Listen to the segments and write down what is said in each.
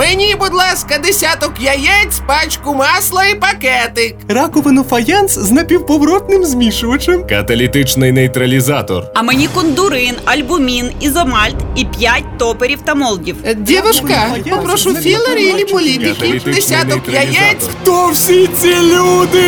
Мені, будь ласка, десяток яєць, пачку масла і пакетик. Раковину фаянс з напівповоротним змішувачем. Каталітичний нейтралізатор. А мені кондурин, альбумін, ізомальт і 5 топерів та молдів. Е, Девушка, попрошу філери і ліполітики. Десяток яєць. Хто всі ці люди?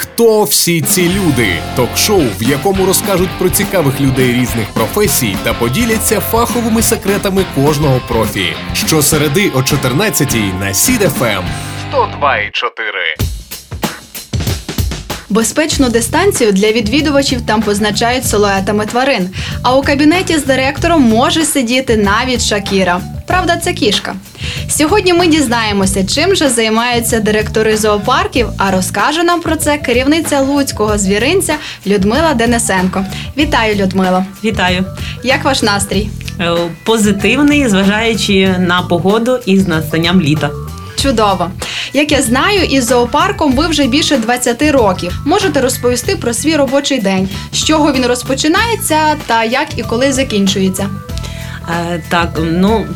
Хто всі ці люди? Ток-шоу, в якому розкажуть про цікавих людей різних професій та поділяться фаховими секретами кожного профі. Щосереди о 14-й на Сід-ФМ. 102,4. Безпечну дистанцію для відвідувачів там позначають силуетами тварин. А у кабінеті з директором може сидіти навіть Шакіра. Правда, це кішка. Сьогодні ми дізнаємося, чим же займаються директори зоопарків. А розкаже нам про це керівниця луцького звіринця Людмила Денисенко. Вітаю, Людмила! Вітаю. Як ваш настрій? Е, Позитивний, зважаючи на погоду і з настанням літа. Чудово! Як я знаю, із зоопарком ви вже більше 20 років. Можете розповісти про свій робочий день, з чого він розпочинається та як і коли закінчується. Е, Так, ну.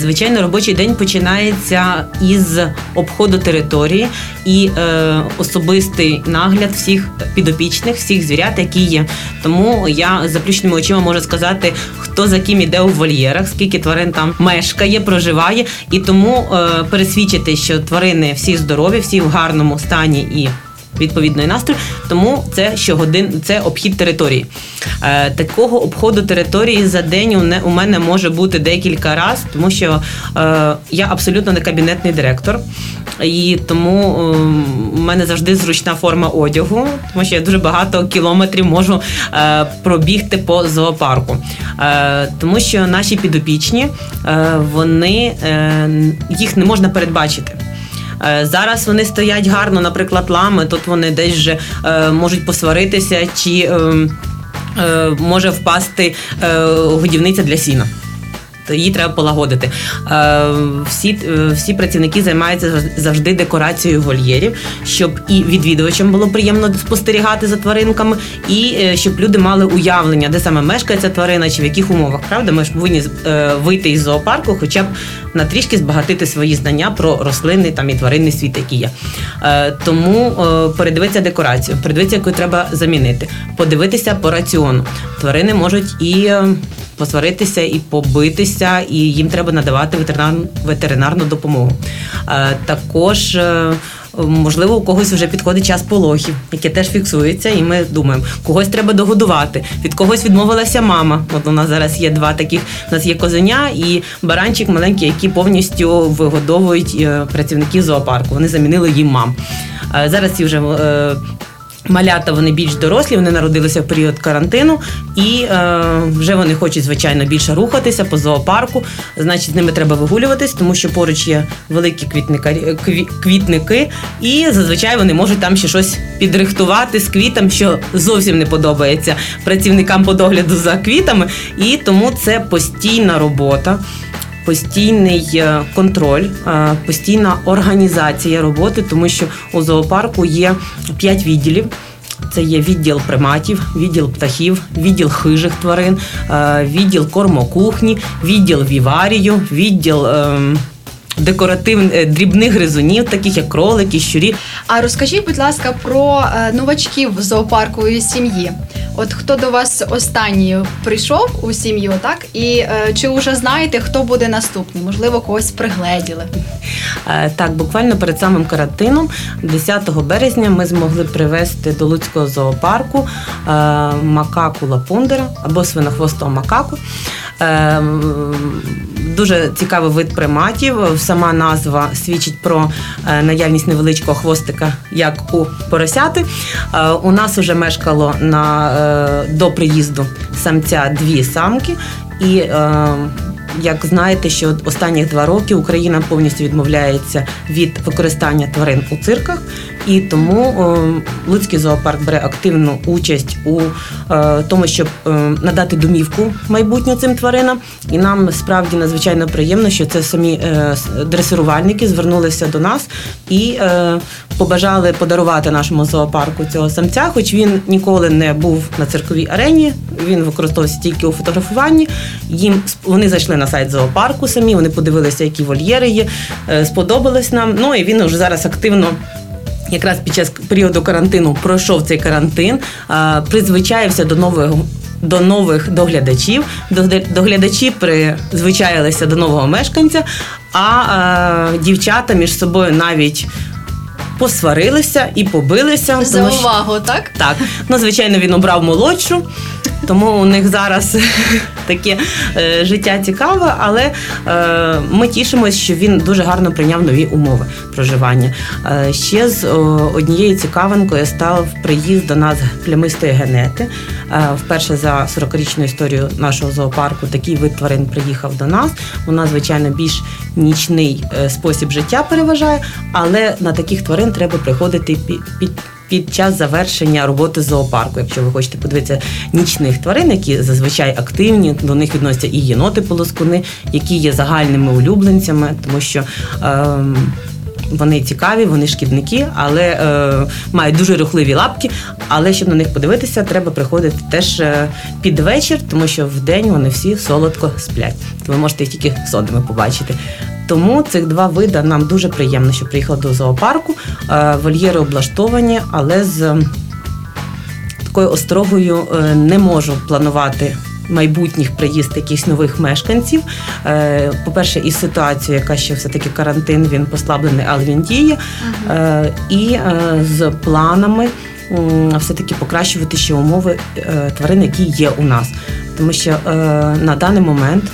Звичайно, робочий день починається із обходу території і е, особистий нагляд всіх підопічних, всіх звірят, які є. Тому я з заплющеними очима можу сказати, хто за ким іде у вольєрах, скільки тварин там мешкає, проживає, і тому е, пересвідчити, що тварини всі здорові, всі в гарному стані і. Відповідної настрою, тому це щогодин, це обхід території. Е, такого обходу території за день у, не, у мене може бути декілька разів, тому що е, я абсолютно не кабінетний директор, і тому е, у мене завжди зручна форма одягу, тому що я дуже багато кілометрів можу е, пробігти по зоопарку. Е, тому що наші підопічні, е, вони е, їх не можна передбачити. Е, Зараз вони стоять гарно, наприклад, лами. Тут вони десь вже е, можуть посваритися, чи е, е, може впасти годівниця для сіна. То її треба полагодити. Е, всі, е, всі працівники займаються завжди декорацією вольєрів, щоб і відвідувачам було приємно спостерігати за тваринками, і е, щоб люди мали уявлення, де саме мешкає ця тварина, чи в яких умовах. Правда, ми ж повинні вийти із зоопарку, хоча б на трішки збагатити свої знання про рослинний там і тваринний світ, який є. Тому передивитися декорацію, передивитися, яку треба замінити, подивитися по раціону. Тварини можуть і посваритися, і побитися, і їм треба надавати ветеринарну, ветеринарну допомогу. Е, також. е, Можливо, у когось вже підходить час пологів, яке теж фіксується, і ми думаємо, когось треба догодувати, від когось відмовилася мама. От у нас зараз є два таких: у нас є козеня і баранчик маленький, які повністю вигодовують е, працівників зоопарку. Вони замінили їм мам. Зараз ці вже Малята вони більш дорослі, вони народилися в період карантину, і е, вже вони хочуть, звичайно, більше рухатися по зоопарку. Значить, з ними треба вигулюватись, тому що поруч є великі кві- квітники, і зазвичай вони можуть там ще щось підрихтувати з квітом, що зовсім не подобається працівникам по догляду за квітами. І тому це постійна робота постійний е, контроль, е, постійна організація роботи, тому що у зоопарку є п'ять відділів. Це є відділ приматів, відділ птахів, відділ хижих тварин, е, відділ кормокухні, відділ віварію, відділ ем, декоративних е, дрібних гризунів, таких як кролики, щурі. А розкажіть, будь ласка, про е, новачків зоопаркової сім'ї. От хто до вас останній прийшов у сім'ю, так? І е, чи вже знаєте, хто буде наступний? Можливо, когось пригледіли. Е, Так, буквально перед самим карантином, 10 березня, ми змогли привезти до Луцького зоопарку е, макаку лапундера або свинохвостого макаку. Е, м, Дуже цікавий вид приматів. Сама назва свідчить про е, наявність невеличкого хвостика, як у поросяти. Е, У нас вже мешкало на, е, до приїзду самця дві самки. І е, як знаєте, що останніх два роки Україна повністю відмовляється від використання тварин у цирках, І тому е, Луцький зоопарк бере активну участь у е, тому, щоб е, надати домівку майбутню цим тваринам. І нам справді надзвичайно приємно, що це самі дресирувальники звернулися до нас і побажали подарувати нашому зоопарку цього самця, хоч він ніколи не був на цирковій арені, він використовувався тільки у фотографуванні. Їм вони зайшли на сайт зоопарку самі, вони подивилися, які вольєри є, сподобалось нам. Ну і він вже зараз активно. Якраз під час періоду карантину пройшов цей карантин, призвичаєвся до нового. до нових доглядачів. Доглядачі призвичаїлися до нового мешканця, а е, дівчата між собою навіть посварилися і побилися. За тому що- увагу, так? так, ну звичайно, він обрав молодшу, тому у них зараз таке е, життя цікаве, але е, ми тішимось, що він дуже гарно прийняв нові умови проживання. Е, ще з о, однією цікавинкою став приїзд до нас плямистої генети. Е, вперше за 40-річну історію нашого зоопарку такий вид тварин приїхав до нас. Нас, звичайно, більш нічний е, спосіб життя переважає, але на таких тварин треба приходити під, під під час завершення роботи зоопарку, якщо ви хочете подивитися нічних тварин, які зазвичай активні, до них відносяться і єноти полоскуни, які є загальними улюбленцями, тому що. Ем, вони цікаві, вони шкідники, але е, мають дуже рухливі лапки. Але щоб на них подивитися, треба приходити теж е, під вечір, тому що в день вони всі солодко сплять. Ви можете їх тільки сонними побачити. Тому цих два види нам дуже приємно, що приїхали до зоопарку. Е, вольєри облаштовані, але з такою острогою е, не можу планувати. Майбутніх приїзд якихось нових мешканців. Е, По-перше, і ситуацію, яка ще все-таки карантин, він послаблений, але він діє. Е, І е, з планами все-таки покращувати ще умови тварин, які є у нас. Тому що на даний момент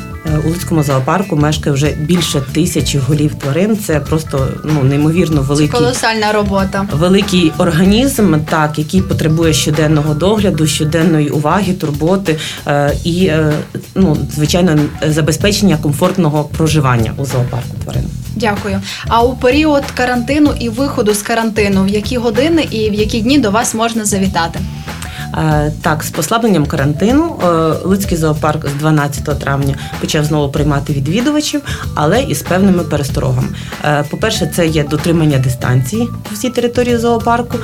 у Луцькому зоопарку мешкає вже більше тисячі голів тварин. Це просто ну, неймовірно великий Колосальна робота. великий організм, так який потребує щоденного догляду, щоденної уваги, турботи е, і е, ну звичайно забезпечення комфортного проживання у зоопарку тварин. Дякую. А у період карантину і виходу з карантину, в які години і в які дні до вас можна завітати? Е, Так, з послабленням карантину е, Луцький зоопарк з 12 травня почав знову приймати відвідувачів, але із певними пересторогами. Е, По-перше, це є дотримання дистанції по всій території зоопарку.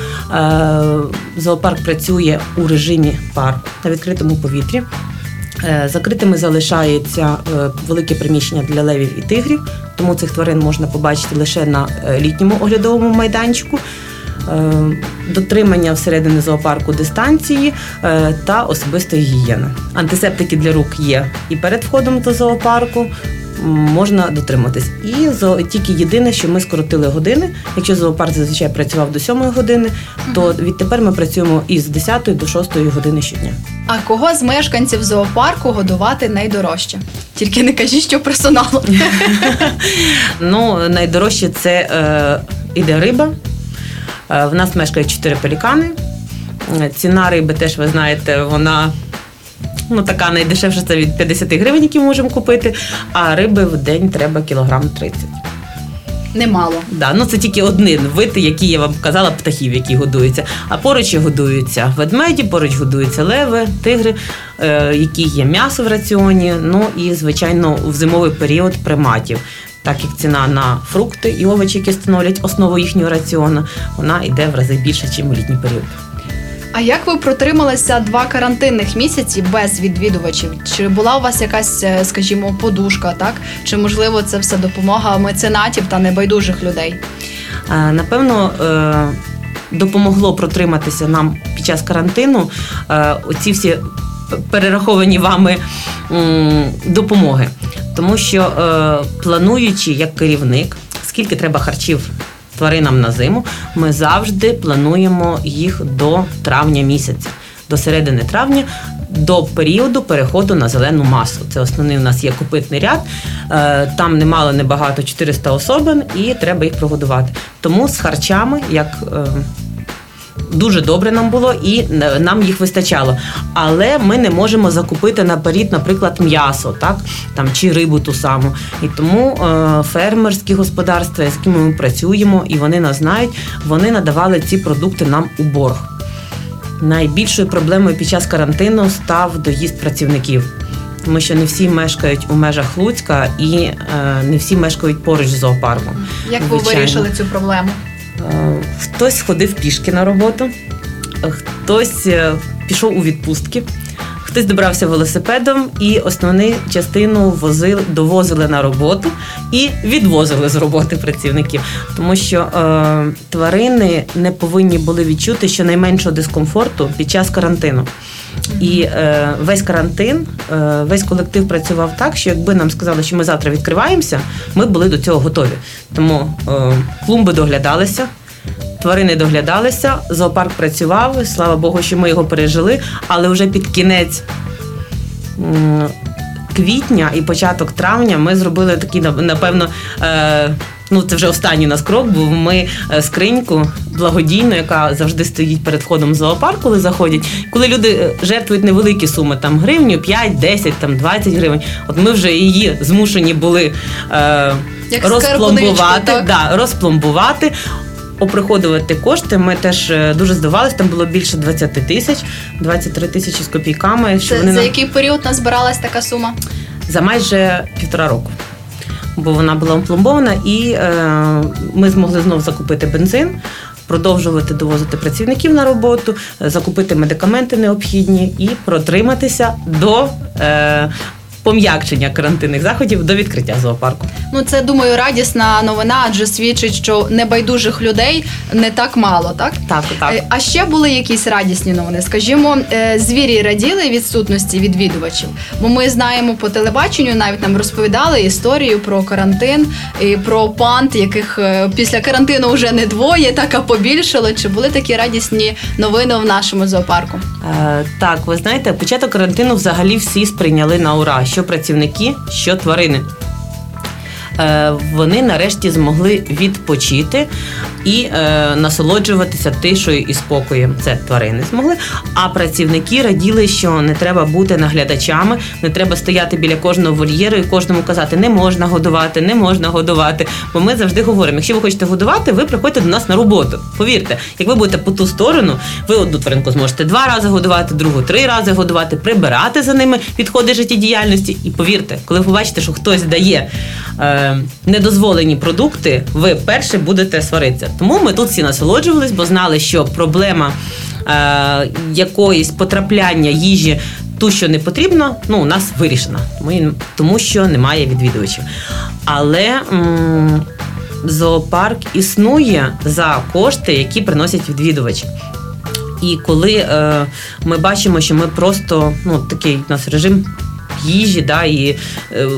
Зоопарк працює у режимі парку на відкритому повітрі. Закритими залишається велике приміщення для левів і тигрів, тому цих тварин можна побачити лише на літньому оглядовому майданчику. Е, Дотримання всередині зоопарку дистанції е, та особистої гігієни. Антисептики для рук є і перед входом до зоопарку. Можна дотриматись. І тільки єдине, що ми скоротили години. Якщо зоопарк зазвичай працював до 7 години, то відтепер ми працюємо із 10 до 6 години щодня. А кого з мешканців зоопарку годувати найдорожче? Тільки не кажіть, що персоналу. Ну, найдорожче це е, іде риба. Е, в нас мешкають чотири пелікани. Е, Ціна риби теж, ви знаєте, вона ну, така найдешевша це від 50 гривень, які ми можемо купити, а риби в день треба кілограм 30. Немало. Да, ну це тільки один вид, який я вам казала, птахів, які годуються. А поруч годуються ведмеді, поруч годуються леви, тигри, е, які є м'ясо в раціоні. Ну і звичайно в зимовий період приматів. Так як ціна на фрукти і овочі, які становлять основу їхнього раціону, вона йде в рази більше, ніж у літній період. А як ви протрималися два карантинних місяці без відвідувачів? Чи була у вас якась, е, скажімо, подушка, так? Чи можливо це все допомога меценатів та небайдужих людей? Е, Напевно, е, допомогло протриматися нам під час карантину оці всі перераховані вами допомоги. Тому що е, плануючи як керівник, скільки треба харчів тваринам на зиму, ми завжди плануємо їх до травня місяця, до середини травня. До періоду переходу на зелену масу. Це основний у нас є копитний ряд. Е, Там немало небагато 400 особин, і треба їх прогодувати. Тому з харчами, як е, Дуже добре нам було і е, нам їх вистачало. Але ми не можемо закупити наперед, наприклад, м'ясо, так там чи рибу ту саму. І тому е, фермерські господарства, з якими ми працюємо, і вони нас знають, вони надавали ці продукти нам у борг. Найбільшою проблемою під час карантину став доїзд працівників. Тому що не всі мешкають у межах Луцька і е, не всі мешкають поруч з зоопарком. Як ви вирішили цю проблему? Е, Хтось ходив пішки на роботу, хтось е, пішов у відпустки, хтось добрався велосипедом і основну частину возили, довозили на роботу і відвозили з роботи працівників. Тому що е, тварини не повинні були відчути щонайменшого дискомфорту під час карантину. І е, весь карантин, е, весь колектив працював так, що якби нам сказали, що ми завтра відкриваємося, ми були до цього готові. Тому е, клумби доглядалися, тварини доглядалися, зоопарк працював. Слава Богу, що ми його пережили, але вже під кінець. Квітня і початок травня ми зробили такий, напевно, е, ну це вже останній у нас крок, бо ми е, скриньку благодійну, яка завжди стоїть перед входом в зоопарк, коли заходять. Коли люди е, жертвують невеликі суми, там гривню, 5, 10, там 20 гривень. От ми вже її змушені були е, Як розпломбувати, да, розпломбувати. Оприходувати кошти. Ми теж е, дуже здивувалися. Там було більше 20 тисяч, 23 тисячі з копійками. Що Це вони за нам- який період назбиралась така сума? за майже півтора року. Бо вона була опломбована, і е, ми змогли знову закупити бензин, продовжувати довозити працівників на роботу, е, закупити медикаменти необхідні і протриматися до е, пом'якчення карантинних заходів до відкриття зоопарку. Ну це думаю радісна новина, адже свідчить, що небайдужих людей не так мало, так? Так, так. Е, А ще були якісь радісні новини. Скажімо, е, звірі раділи відсутності відвідувачів, бо ми знаємо по телебаченню, навіть нам розповідали історію про карантин і про панд, яких е, після карантину вже не двоє, так а побільшало. Чи були такі радісні новини в нашому зоопарку? Е, так, ви знаєте, початок карантину взагалі всі сприйняли на ура, що працівники, що тварини. Е, вони нарешті змогли відпочити і е, насолоджуватися тишою і спокоєм. Це тварини змогли. А працівники раділи, що не треба бути наглядачами, не треба стояти біля кожного вольєру і кожному казати, не можна годувати, не можна годувати. Бо ми завжди говоримо: якщо ви хочете годувати, ви приходьте до нас на роботу. Повірте, як ви будете по ту сторону, ви одну тваринку зможете два рази годувати, другу три рази годувати, прибирати за ними відходи життєдіяльності. І повірте, коли ви побачите, що хтось дає е, недозволені продукти, ви перше будете сваритися. Тому ми тут всі насолоджувались, бо знали, що проблема е, якоїсь потрапляння їжі. Ту, що не потрібно, ну у нас вирішена, тому, тому що немає відвідувачів. Але м, зоопарк існує за кошти, які приносять відвідувачі. І коли е, ми бачимо, що ми просто ну такий у нас режим їжі, да, і е,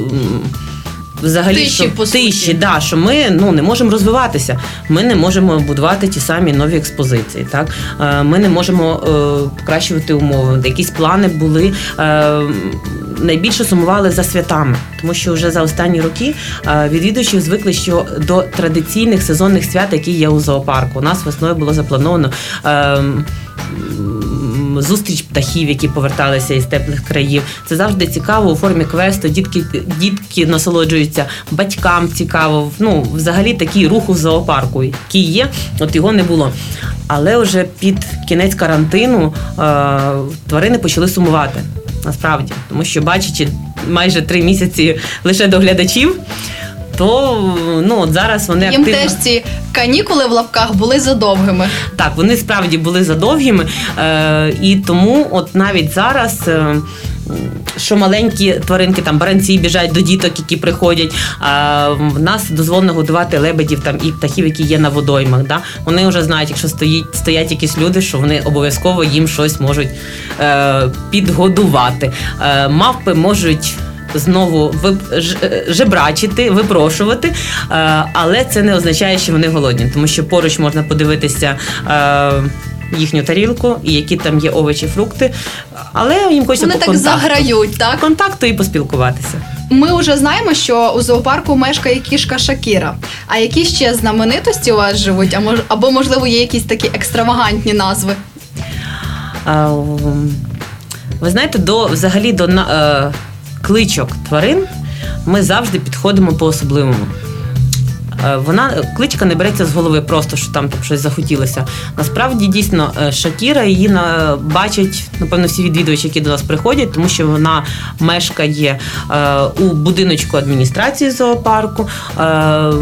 взагалі Тиші, що, по суті. тиші, да, що ми ну не можемо розвиватися. Ми не можемо будувати ті самі нові експозиції. Так е, ми не можемо е, покращувати умови. Якісь плани були. Е, Найбільше сумували за святами, тому що вже за останні роки е, відвідувачі звикли, що до традиційних сезонних свят, які є у зоопарку, у нас весною було заплановано. Е, Зустріч птахів, які поверталися із теплих країв. Це завжди цікаво у формі квесту. Дітки, дітки насолоджуються, батькам цікаво. Ну, взагалі такий рух у зоопарку, який є, от його не було. Але вже під кінець карантину е, тварини почали сумувати. Насправді, тому що бачачи майже три місяці лише доглядачів, то ну от зараз вони Їм активно... теж ці канікули в лапках були задовгими. Так, вони справді були задовгими, е, і тому, от навіть зараз. Е, що маленькі тваринки, там баранці біжать до діток, які приходять. А в нас дозволено годувати лебедів там і птахів, які є на водоймах. Да? Вони вже знають, якщо стоїть, стоять якісь люди, що вони обов'язково їм щось можуть е, підгодувати. Е, мавпи можуть. Знову е, жебрачити, випрошувати, е, але це не означає, що вони голодні, тому що поруч можна подивитися е, їхню тарілку, і які там є овочі, фрукти, але їм хочеться Вони по так контакту. заграють, так? контакту і поспілкуватися. Ми вже знаємо, що у зоопарку мешкає кішка Шакіра. А які ще знаменитості у вас живуть? Або можливо є якісь такі екстравагантні назви? А, Ви знаєте, до взагалі до е, кличок тварин ми завжди підходимо по-особливому. Е, Вона кличка не береться з голови, просто що там щось захотілося. Насправді дійсно е, Шакіра її на бачать, напевно, всі відвідувачі, які до нас приходять, тому що вона мешкає е, у будиночку адміністрації зоопарку. Е,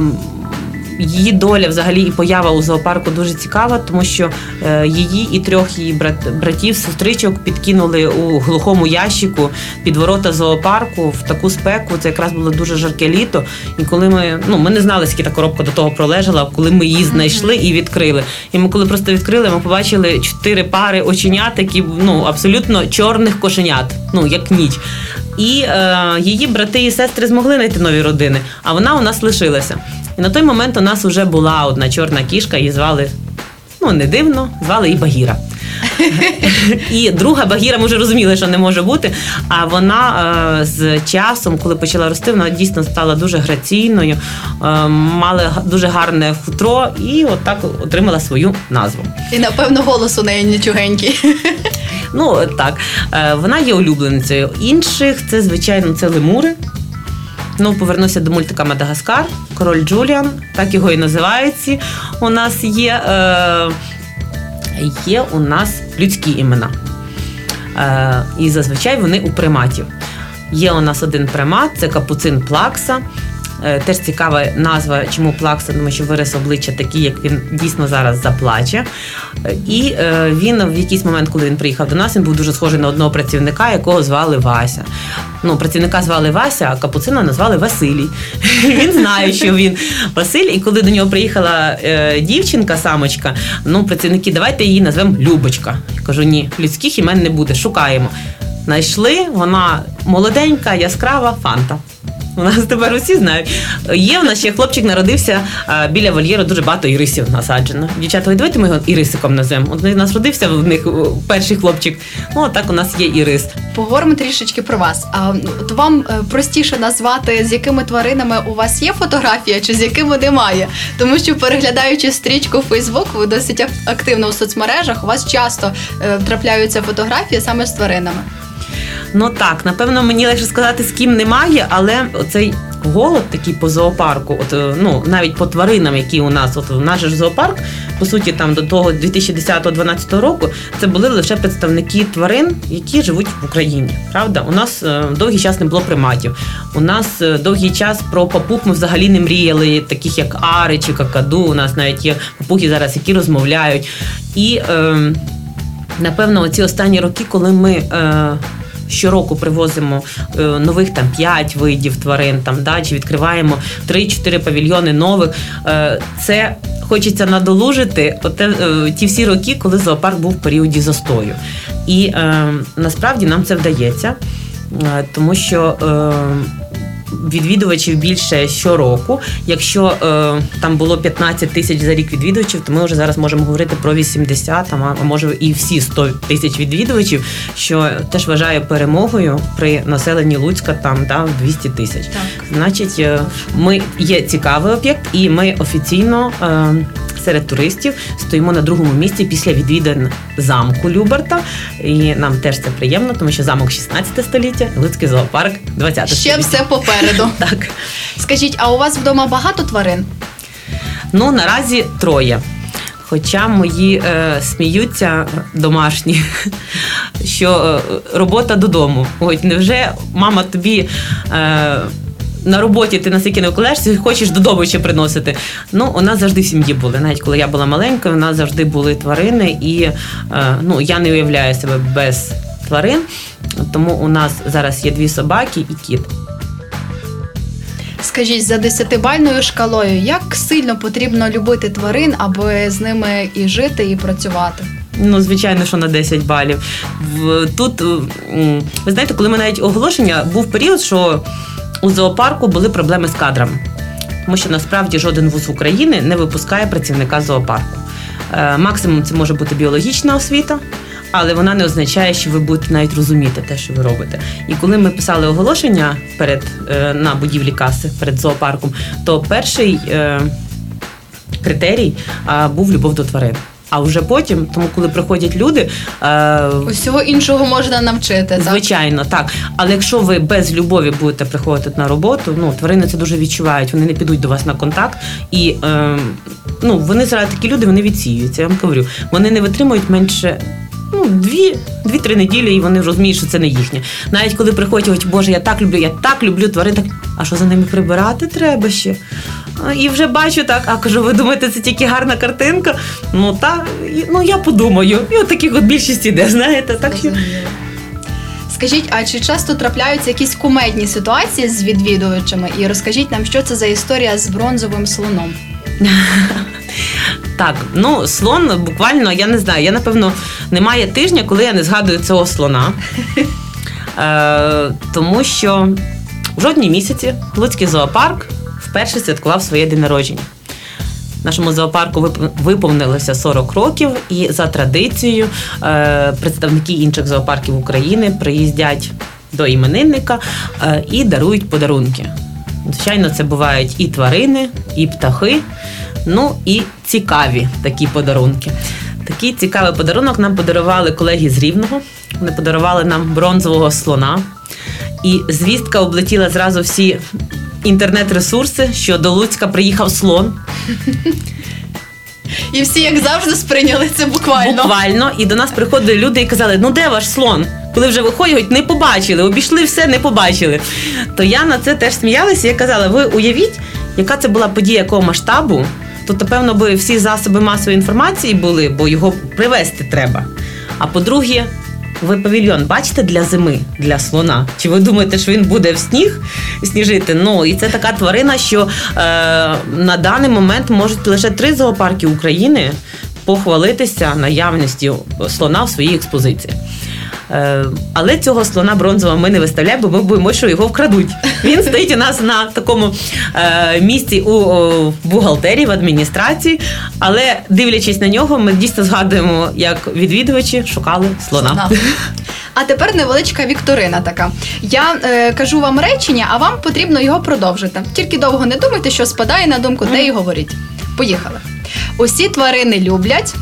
Її доля взагалі і поява у зоопарку дуже цікава, тому що е, її і трьох її брат, братів, сестричок підкинули у глухому ящику під ворота зоопарку в таку спеку. Це якраз було дуже жарке літо. І коли ми ну ми не знали, скільки та коробка до того пролежала, коли ми її знайшли і відкрили. І ми, коли просто відкрили, ми побачили чотири пари оченят, які ну абсолютно чорних кошенят, ну як ніч. І е, її брати і сестри змогли знайти нові родини, а вона у нас лишилася. І на той момент у нас вже була одна чорна кішка, її звали, ну не дивно, звали її Багіра. І друга Багіра, ми вже розуміли, що не може бути. А вона е, з часом, коли почала рости, вона дійсно стала дуже граційною, е, мала дуже гарне хутро і отак отримала свою назву. І напевно голос у неї нічогенький. Ну так, Е, вона є улюбленицею. Інших це, звичайно, це лемури. Ну, повернуся до мультика Мадагаскар, король Джуліан, так його і називається. У нас є, е, є у нас людські імена. Е, і зазвичай вони у приматів. Є у нас один примат, це капуцин Плакса. Е, Теж цікава назва, чому Плакса, тому що вираз обличчя такий, як він дійсно зараз заплаче. І е, він в якийсь момент, коли він приїхав до нас, він був дуже схожий на одного працівника, якого звали Вася. Ну, працівника звали Вася, а капуцина назвали Василій. Він знає, що він Василь. І коли до нього приїхала е, дівчинка, самочка, ну працівники, давайте її назвемо Любочка. Я кажу, ні, людських імен не буде, шукаємо. Знайшли, вона молоденька, яскрава, фанта. У нас тепер усі знають. Є в нас ще хлопчик народився біля вольєру, дуже багато ірисів насаджено. Дівчата, ой, давайте ми його ірисиком назвемо. От у нас родився в них перший хлопчик. Ну, так у нас є ірис. Поговоримо трішечки про вас. А от вам е, простіше назвати, з якими тваринами у вас є фотографія, чи з якими немає? Тому що переглядаючи стрічку Фейсбук, ви досить ак- активно у соцмережах. У вас часто е, трапляються фотографії саме з тваринами. Ну так, напевно, мені легше сказати, з ким немає, але оцей голод такий по зоопарку, от е, ну навіть по тваринам, які у нас, от наш зоопарк, по суті, там до того 2010-2012 року, це були лише представники тварин, які живуть в Україні. Правда, у нас е, довгий час не було приматів. У нас е, довгий час про папуг ми взагалі не мріяли, таких як Ари чи Какаду. У нас навіть є папуги зараз, які розмовляють. І е, напевно, оці останні роки, коли ми. Е, Щороку привозимо е, нових там 5 видів тварин, там да, чи відкриваємо 3-4 павільйони нових. Е, це хочеться надолужити е, ті всі роки, коли зоопарк був в періоді застою. І насправді нам це вдається, тому що. Відвідувачів більше щороку. Якщо е, там було 15 тисяч за рік відвідувачів, то ми вже зараз можемо говорити про 80, а може і всі 100 тисяч відвідувачів, що теж вважаю перемогою при населенні Луцька там да, 200 тисяч. Значить, е, ми є цікавий об'єкт, і ми офіційно. Е, Серед туристів стоїмо на другому місці після відвідин замку Люберта. І нам теж це приємно, тому що замок 16 століття, Луцький зоопарк 20 Ще століття. все попереду. Так. Скажіть, а у вас вдома багато тварин? Ну, наразі троє. Хоча мої е, сміються домашні, що е, робота додому. Ось невже мама тобі. Е, на роботі ти настільки не вкладаєшся, хочеш додому ще приносити. Ну, у нас завжди в сім'ї були. Навіть коли я була маленькою, у нас завжди були тварини, і е, ну, я не уявляю себе без тварин. Тому у нас зараз є дві собаки і кіт. Скажіть, за десятибальною шкалою, як сильно потрібно любити тварин, аби з ними і жити, і працювати? Ну, звичайно, що на 10 балів. Тут, ви знаєте, коли ми навіть оголошення, був період, що у зоопарку були проблеми з кадрами. Тому що насправді жоден вуз України не випускає працівника зоопарку. Е, Максимум це може бути біологічна освіта, але вона не означає, що ви будете навіть розуміти те, що ви робите. І коли ми писали оголошення перед е, на будівлі каси перед зоопарком, то перший е, критерій був любов до тварин. А вже потім, тому коли приходять люди, е, Усього іншого можна навчити. Так? Звичайно, так. Але якщо ви без любові будете приходити на роботу, ну тварини це дуже відчувають. Вони не підуть до вас на контакт, і е, ну вони зараз такі люди, вони відсіюються. Я вам говорю, вони не витримують менше. Ну, дві, дві-три неділі, і вони розуміють, що це не їхнє. Навіть коли приходять, говорять, Боже, я так люблю, я так люблю тварин, так а що за ними прибирати треба ще? І вже бачу так, а кажу, ви думаєте, це тільки гарна картинка? Ну так, ну я подумаю. І от таких от більшість іде, знаєте, так що. Скажіть, а чи часто трапляються якісь кумедні ситуації з відвідувачами? І розкажіть нам, що це за історія з бронзовим слоном? Так, ну слон буквально, я не знаю, я напевно немає тижня, коли я не згадую цього слона. Е, тому що в жодній місяці Луцький зоопарк вперше святкував своє день народження. Нашому зоопарку вип- виповнилося 40 років, і за традицією е, представники інших зоопарків України приїздять до іменинника е, і дарують подарунки. Звичайно, це бувають і тварини, і птахи, ну і цікаві такі подарунки. Такий цікавий подарунок нам подарували колеги з Рівного. Вони подарували нам бронзового слона. І звістка облетіла зразу всі інтернет-ресурси, що до Луцька приїхав слон. І всі, як завжди, сприйняли це буквально. Буквально. І до нас приходили люди і казали: ну де ваш слон? Коли вже виходять, не побачили, обійшли все, не побачили. То я на це теж сміялася. Я казала: ви уявіть, яка це була подія якого масштабу, то, напевно, би всі засоби масової інформації були, бо його привезти треба. А по-друге, ви павільйон бачите для зими, для слона? Чи ви думаєте, що він буде в сніг сніжити? Ну і це така тварина, що е, на даний момент можуть лише три зоопарки України похвалитися наявністю слона в своїй експозиції. Е, але цього слона бронзового ми не виставляємо, бо ми боїмося, що його вкрадуть. Він стоїть у нас на такому е, місці у бухгалтерії, в адміністрації. Але дивлячись на нього, ми дійсно згадуємо, як відвідувачі шукали слона. А тепер невеличка вікторина така. Я е, кажу вам речення, а вам потрібно його продовжити. Тільки довго не думайте, що спадає на думку, те й говоріть. Поїхали. Усі тварини люблять.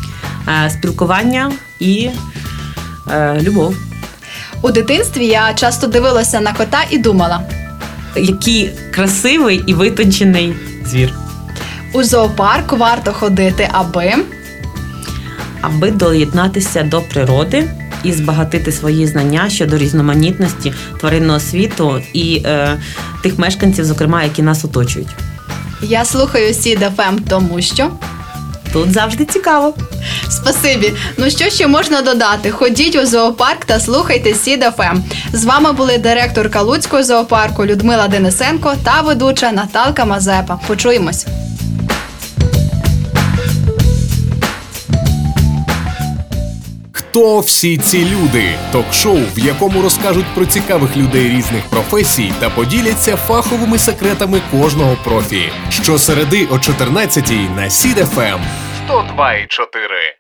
Е, спілкування і е, любов. У дитинстві я часто дивилася на кота і думала: Який красивий і витончений звір. у зоопарк варто ходити, аби. аби доєднатися до природи і збагатити свої знання щодо різноманітності тваринного світу і е, тих мешканців, зокрема, які нас оточують. Я слухаю Сід ФМ, тому що. Тут завжди цікаво. Спасибі. Ну що ще можна додати? Ходіть у зоопарк та слухайте Сід ФМ. З вами були директорка Луцького зоопарку Людмила Денисенко та ведуча Наталка Мазепа. Почуємось. Хто всі ці люди? Ток-шоу, в якому розкажуть про цікавих людей різних професій та поділяться фаховими секретами кожного профі. Щосереди о 14-й на Сід ФМ. 102,4.